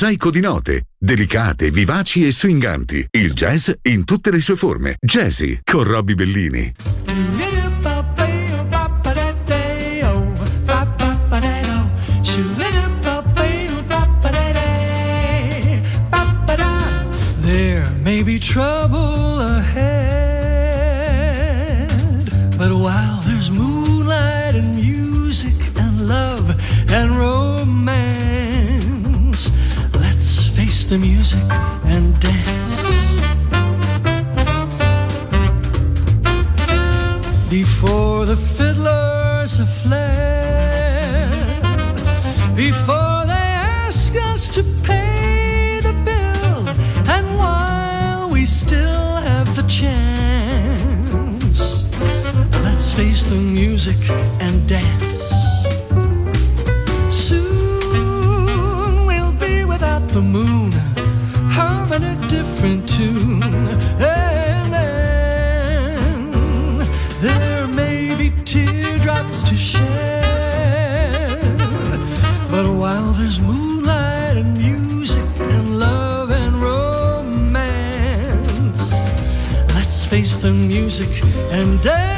mosaico di note, delicate, vivaci e swinganti. Il jazz in tutte le sue forme. Jazzy con Robbie Bellini. There may be trouble ahead, but while there's moon. the music. music and dance.